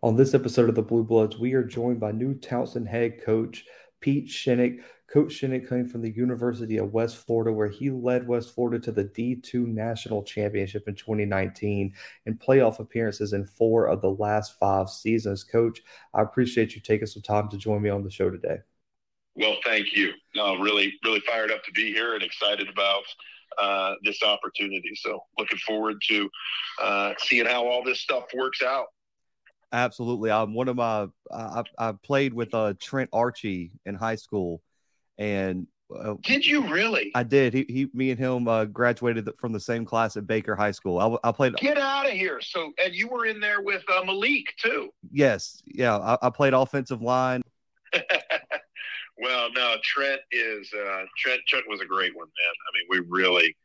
On this episode of the Blue Bloods, we are joined by new Towson head coach Pete Shinnick. Coach Shinnick coming from the University of West Florida, where he led West Florida to the D2 National Championship in 2019 and playoff appearances in four of the last five seasons. Coach, I appreciate you taking some time to join me on the show today. Well, thank you. No, really, really fired up to be here and excited about uh, this opportunity. So, looking forward to uh, seeing how all this stuff works out. Absolutely. I'm one of my I, I played with uh, Trent Archie in high school, and uh, did you really? I did. He, he me and him uh, graduated from the same class at Baker High School. I, I played. Get out of here! So, and you were in there with uh, Malik too. Yes. Yeah. I, I played offensive line. well, no, Trent is uh, Trent. Trent was a great one, man. I mean, we really,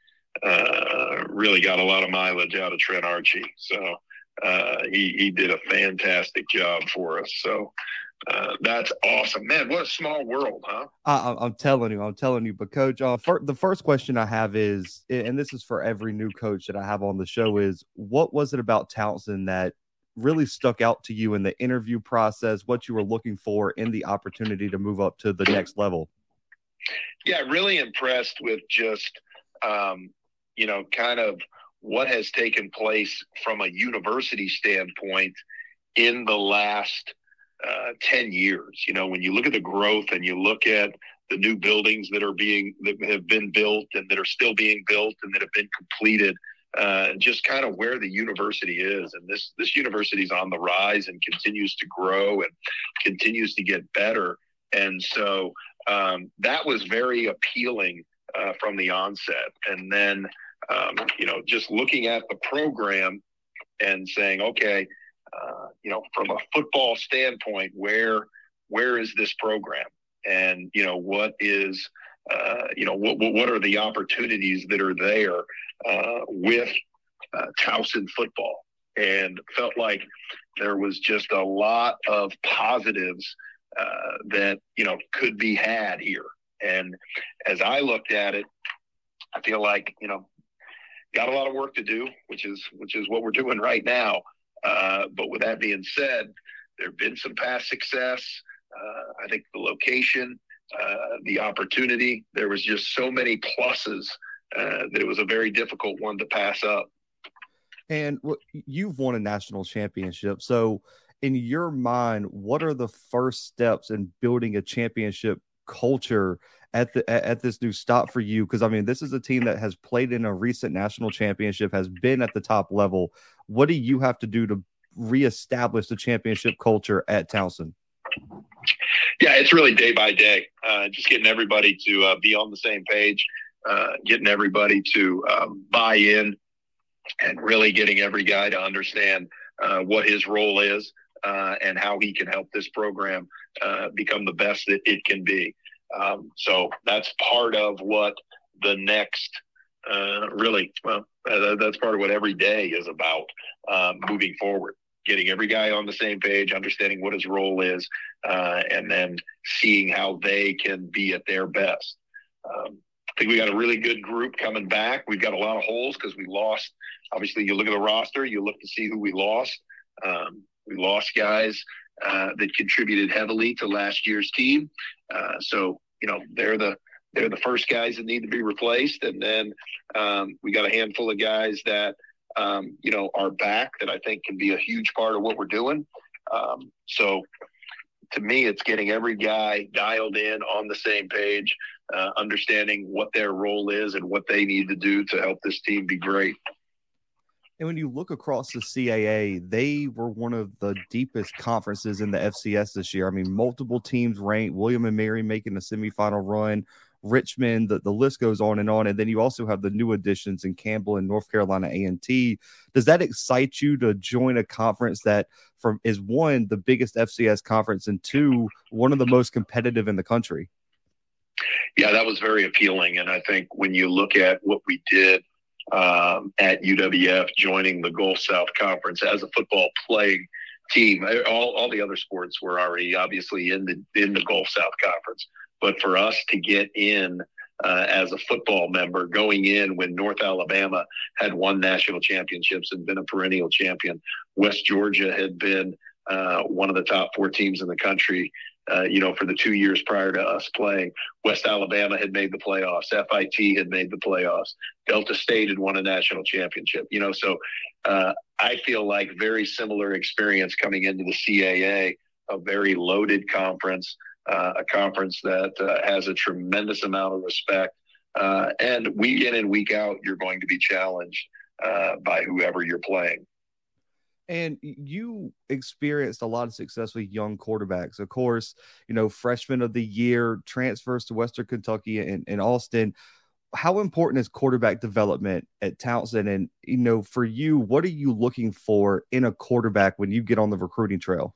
uh, really got a lot of mileage out of Trent Archie. So uh, he he did a fantastic job for us. So uh, that's awesome, man. What a small world, huh? I, am telling you, I'm telling you. But coach, uh, for, the first question I have is, and this is for every new coach that I have on the show, is what was it about Towson that really stuck out to you in the interview process? What you were looking for in the opportunity to move up to the next level? Yeah, really impressed with just, um, you know, kind of what has taken place from a university standpoint in the last uh, 10 years. You know, when you look at the growth and you look at the new buildings that are being, that have been built and that are still being built and that have been completed, uh, just kind of where the university is. And this, this university is on the rise and continues to grow and continues to get better. And so um, that was very appealing uh, from the onset. And then, um, you know, just looking at the program and saying, okay, uh, you know, from a football standpoint, where where is this program, and you know, what is, uh, you know, what what are the opportunities that are there uh, with uh, Towson football, and felt like there was just a lot of positives uh, that you know could be had here. And as I looked at it, I feel like you know got a lot of work to do, which is which is what we're doing right now. Uh, but with that being said, there have been some past success. Uh, I think the location, uh, the opportunity, there was just so many pluses uh, that it was a very difficult one to pass up. And you've won a national championship, so in your mind, what are the first steps in building a championship culture at the at this new stop for you? Because I mean, this is a team that has played in a recent national championship, has been at the top level. What do you have to do to reestablish the championship culture at Towson? Yeah, it's really day by day. Uh, just getting everybody to uh, be on the same page, uh, getting everybody to um, buy in, and really getting every guy to understand uh, what his role is uh, and how he can help this program uh, become the best that it can be. Um, so that's part of what the next uh, really well that's part of what every day is about um, moving forward. Getting every guy on the same page understanding what his role is uh, and then seeing how they can be at their best. Um, i think we got a really good group coming back. We've got a lot of holes because we lost obviously you look at the roster you look to see who we lost. Um, we lost guys uh, that contributed heavily to last year's team. Uh, so you know they're the they're the first guys that need to be replaced, and then um, we got a handful of guys that um, you know are back that I think can be a huge part of what we're doing. Um, so to me, it's getting every guy dialed in on the same page, uh, understanding what their role is and what they need to do to help this team be great. And when you look across the CAA, they were one of the deepest conferences in the FCS this year. I mean, multiple teams ranked, William and Mary making a semifinal run, Richmond, the, the list goes on and on. And then you also have the new additions in Campbell and North Carolina A&T. Does that excite you to join a conference that from is one, the biggest FCS conference, and two, one of the most competitive in the country? Yeah, that was very appealing. And I think when you look at what we did um, at UWF, joining the Gulf South Conference as a football playing team. All, all the other sports were already obviously in the in the Gulf South Conference, but for us to get in uh, as a football member, going in when North Alabama had won national championships and been a perennial champion, West Georgia had been uh, one of the top four teams in the country. Uh, you know, for the two years prior to us playing, West Alabama had made the playoffs. FIT had made the playoffs. Delta State had won a national championship. You know, so uh, I feel like very similar experience coming into the CAA, a very loaded conference, uh, a conference that uh, has a tremendous amount of respect. Uh, and week in and week out, you're going to be challenged by whoever you're playing. And you experienced a lot of success with young quarterbacks. Of course, you know, freshman of the year, transfers to Western Kentucky and, and Austin. How important is quarterback development at Towson? And, you know, for you, what are you looking for in a quarterback when you get on the recruiting trail?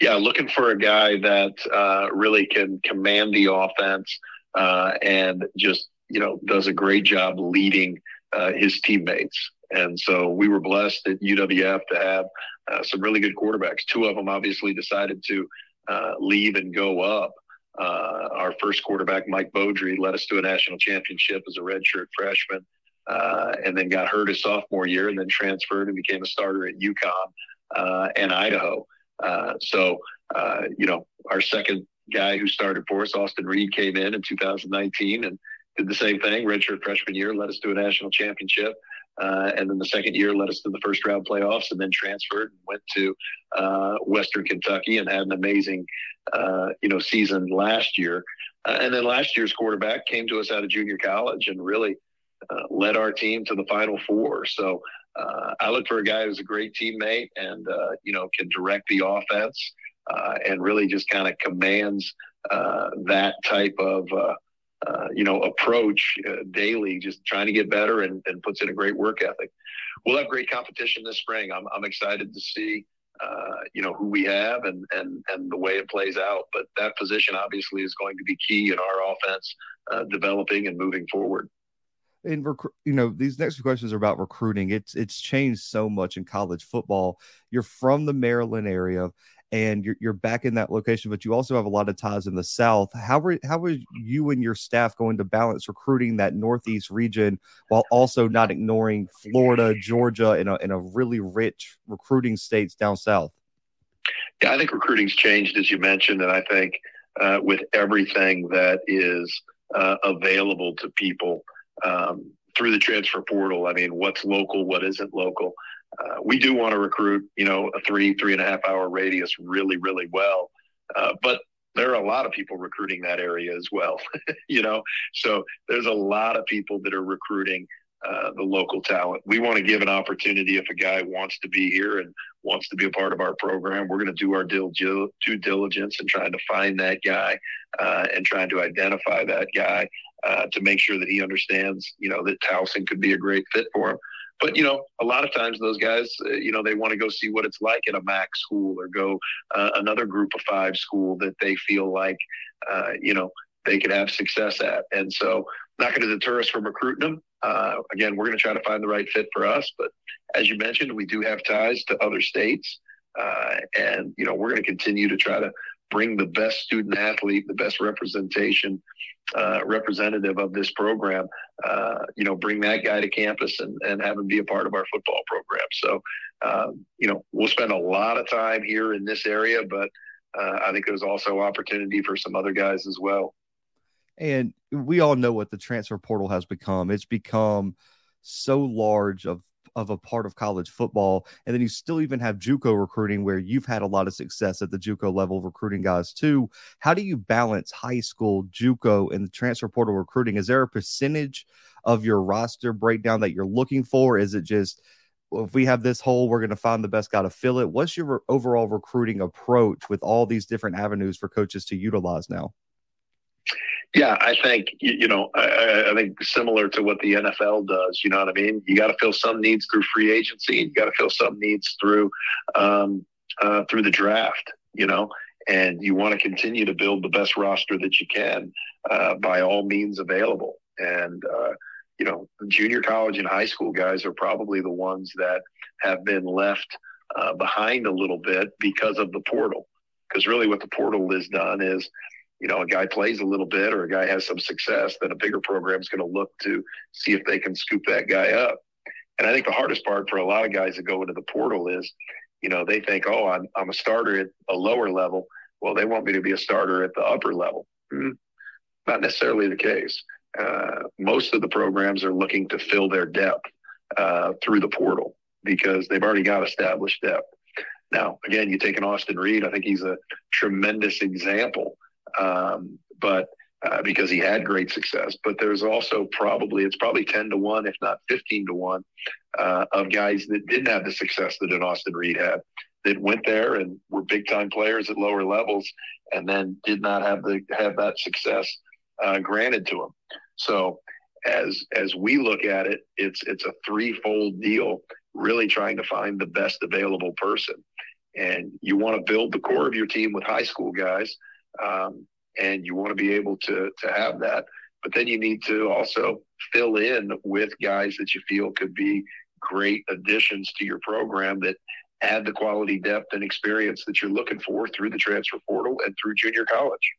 Yeah, looking for a guy that uh, really can command the offense uh, and just, you know, does a great job leading uh, his teammates. And so we were blessed at UWF to have uh, some really good quarterbacks. Two of them obviously decided to uh, leave and go up. Uh, our first quarterback, Mike Beaudry, led us to a national championship as a redshirt freshman, uh, and then got hurt his sophomore year, and then transferred and became a starter at UConn uh, and Idaho. Uh, so, you know, our second guy who started for us, Austin Reed, came in in 2019 and did the same thing. Redshirt freshman year, led us to a national championship. Uh, and then the second year led us to the first round playoffs and then transferred and went to uh, Western Kentucky and had an amazing, uh, you know, season last year. Uh, and then last year's quarterback came to us out of junior college and really uh, led our team to the Final Four. So uh, I look for a guy who's a great teammate and, you know, can direct the offense and really just kind of commands that type of uh, you know, approach uh, daily, just trying to get better and, and puts in a great work ethic. We'll have great competition this spring. I'm, I'm excited to see, uh, you know, who we have and, and, and the way it plays out. But that position obviously is going to be key in our offense uh, developing and moving forward. And rec- you know, these next questions are about recruiting. It's it's changed so much in college football. You're from the Maryland area and you're, you're back in that location, but you also have a lot of ties in the South. How were how were you and your staff going to balance recruiting that Northeast region while also not ignoring Florida, Georgia, and a, in a really rich recruiting states down south? Yeah, I think recruiting's changed as you mentioned, and I think uh, with everything that is uh, available to people um, through the transfer portal. I mean, what's local, what isn't local. Uh, we do want to recruit, you know, a three, three and a half hour radius really, really well. Uh, but there are a lot of people recruiting that area as well, you know. So there's a lot of people that are recruiting uh, the local talent. We want to give an opportunity if a guy wants to be here and wants to be a part of our program. We're going to do our due, diligence and trying to find that guy uh, and trying to identify that guy uh, to make sure that he understands, you know, that Towson could be a great fit for him. But you know, a lot of times those guys, uh, you know, they want to go see what it's like at a MAC school or go uh, another Group of Five school that they feel like, uh, you know, they could have success at. And so, not going to deter us from recruiting them. Uh, again, we're going to try to find the right fit for us. But as you mentioned, we do have ties to other states, uh, and you know, we're going to continue to try to bring the best student athlete, the best representation uh, representative of this program, uh, you know, bring that guy to campus and, and have him be a part of our football program. So, um, you know, we'll spend a lot of time here in this area, but uh, I think there's also opportunity for some other guys as well. And we all know what the transfer portal has become. It's become so large of of a part of college football. And then you still even have JUCO recruiting where you've had a lot of success at the JUCO level recruiting guys too. How do you balance high school, JUCO, and the transfer portal recruiting? Is there a percentage of your roster breakdown that you're looking for? Is it just if we have this hole, we're going to find the best guy to fill it? What's your overall recruiting approach with all these different avenues for coaches to utilize now? Yeah, I think you know, I, I, think similar to what the NFL does. You know what I mean? You got to fill some needs through free agency, you got to fill some needs through um, uh, through the draft. You know, and you want to continue to build the best roster that you can uh, by all means available. And uh, you know, junior college and high school guys are probably the ones that have been left uh, behind a little bit because of the portal. Because really, what the portal has done is you know, a guy plays a little bit or a guy has some success, then a bigger program is going to look to see if they can scoop that guy up. And I think the hardest part for a lot of guys that go into the portal is, you know, they think, oh, I'm, I'm a starter at a lower level. Well, they want me to be a starter at the upper level. Mm-hmm. Not necessarily the case. Uh, most of the programs are looking to fill their depth uh, through the portal because they've already got established depth. Now, again, you take an Austin Reed. I think he's a tremendous example, um, but uh, because he had great success. But there's also probably it's probably ten to one, if not fifteen to one, uh, of guys that didn't have the success that an Austin Reed had, that went there and were big time players at lower levels, and then did not have the have that success uh, granted to them. So as as we look at it, it's it's a threefold deal. Really trying to find the best available person, and you want to build the core of your team with high school guys, um, and you want to be able to to have that. But then you need to also fill in with guys that you feel could be great additions to your program that add the quality, depth, and experience that you're looking for through the transfer portal and through junior college.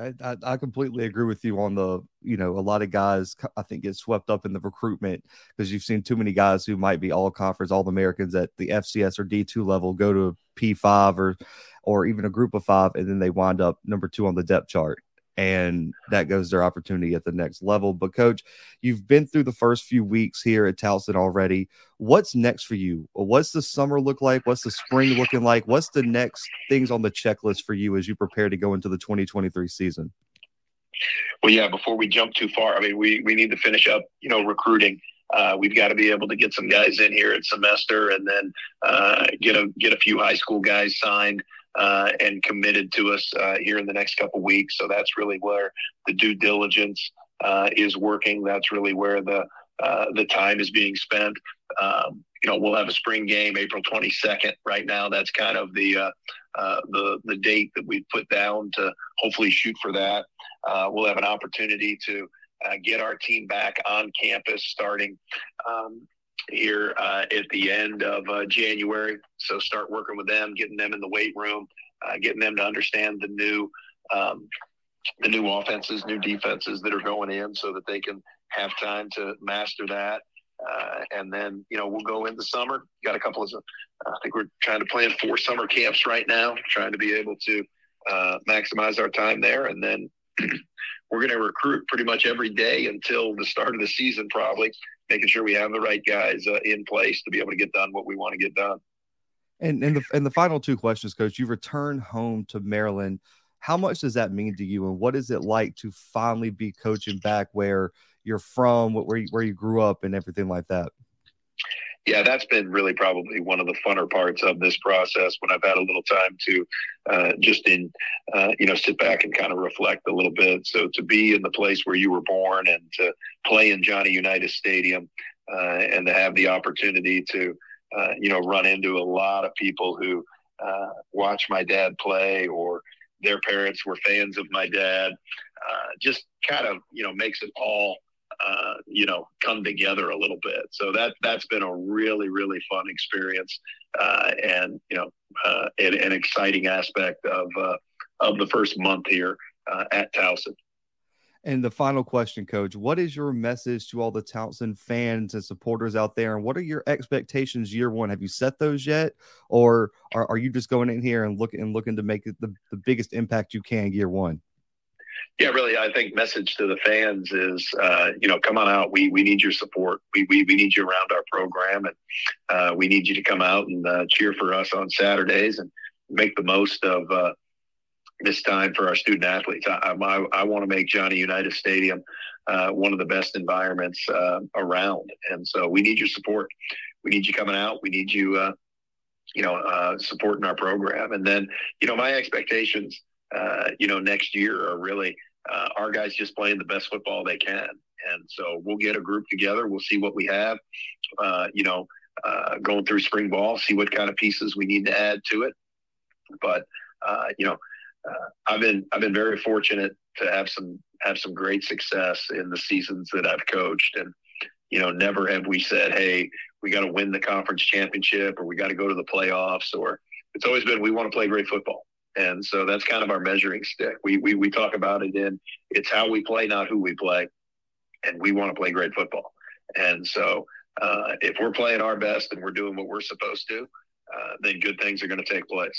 I, I, completely agree with you on the, you know, a lot of guys I think get swept up in the recruitment because you've seen too many guys who might be all conference, all Americans at the FCS or D2 level go to P5 or, or even a group of five, and then they wind up number two on the depth chart and that goes their opportunity at the next level. But coach, you've been through the first few weeks here at Towson already. What's next for you? What's the summer look like? What's the spring looking like? What's the next things on the checklist for you as you prepare to go into the 2023 season? Well, yeah, before we jump too far, I mean, we, we need to finish up, you know, recruiting. Uh, we've got to be able to get some guys in here at semester and then uh, get a get a few high school guys signed uh, and committed to us uh, here in the next couple weeks. So that's really where the due diligence uh, is working. That's really where the uh, the time is being spent. Um, you know, we'll have a spring game April 22nd. Right now, that's kind of the uh, uh, the the date that we put down to hopefully shoot for that. we'll have an opportunity to get our team back on campus starting um, here uh, at the end of uh, January. So start working with them, getting them in the weight room, uh, getting them to understand the new um, the new offenses, new defenses that are going in, so that they can have time to master that. Uh, and then you know we'll go into summer. Got a couple of I think we're trying to plan four summer camps right now, trying to be able to uh, maximize our time there, and then. we're going to recruit pretty much every day until the start of the season, probably making sure we have the right guys uh, in place to be able to get done what we want to get done. And and the and the final two questions, Coach. You return home to Maryland. How much does that mean to you, and what is it like to finally be coaching back where you're from, where you, where you grew up, and everything like that? Yeah, that's been really probably one of the funner parts of this process when I've had a little time to uh, just in, uh, you know, sit back and kind of reflect a little bit. So to be in the place where you were born and to play in Johnny Unitas Stadium uh, and to have the opportunity to, uh, you know, run into a lot of people who uh, watch my dad play or their parents were fans of my dad, uh, just kind of, you know, makes it all – uh, you know, come together a little bit. So that that's been a really really fun experience, uh, and you know, uh, an, an, exciting aspect of uh, of the first month here uh, at Towson. And the final question, Coach, what is your message to all the Towson fans and supporters out there? And what are your expectations year one? Have you set those yet, or are, are you just going in here and looking and looking to make the, the biggest impact you can year one? Yeah, really. I think message to the fans is, uh, you know, come on out. We we need your support. We we, we need you around our program, and uh, we need you to come out and uh, cheer for us on Saturdays and make the most of uh, this time for our student athletes. I I, I want to make Johnny Unitas Stadium uh, one of the best environments uh, around, and so we need your support. We need you coming out. We need you, you know, supporting our program. And then, you know, my expectations uh, you know, next year are really uh, our guys just playing the best football they can. And so we'll get a group together. We'll see what we have, uh, you know, uh, going through spring ball, see what kind of pieces we need to add to it. But, uh, you know, uh, I've been, I've been very fortunate to have some, have some great success in the seasons that I've coached. And, you know, never have we said, Hey, we got to win the conference championship or we got to go to the playoffs or it's always been, we want to play great football and so that's kind of our measuring stick. We, we, we talk about it in it's how we play, not who we play. And we want to play great football. And so uh, if we're playing our best and we're doing what we're supposed to, uh, then good things are going to take place.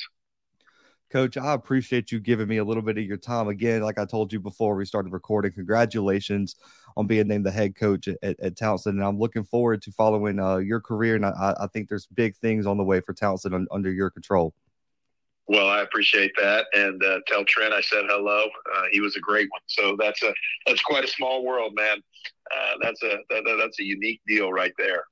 Coach, I appreciate you giving me a little bit of your time. Again, like I told you before we started recording, congratulations on being named the head coach at, at Towson. And I'm looking forward to following uh, your career. And I, I, think there's big things on the way for Towson un, under your control. Well, I appreciate that, and uh, tell Trent I said hello. Uh, he was a great one. So that's a that's quite a small world, man. Uh, that's a that, that's a unique deal right there.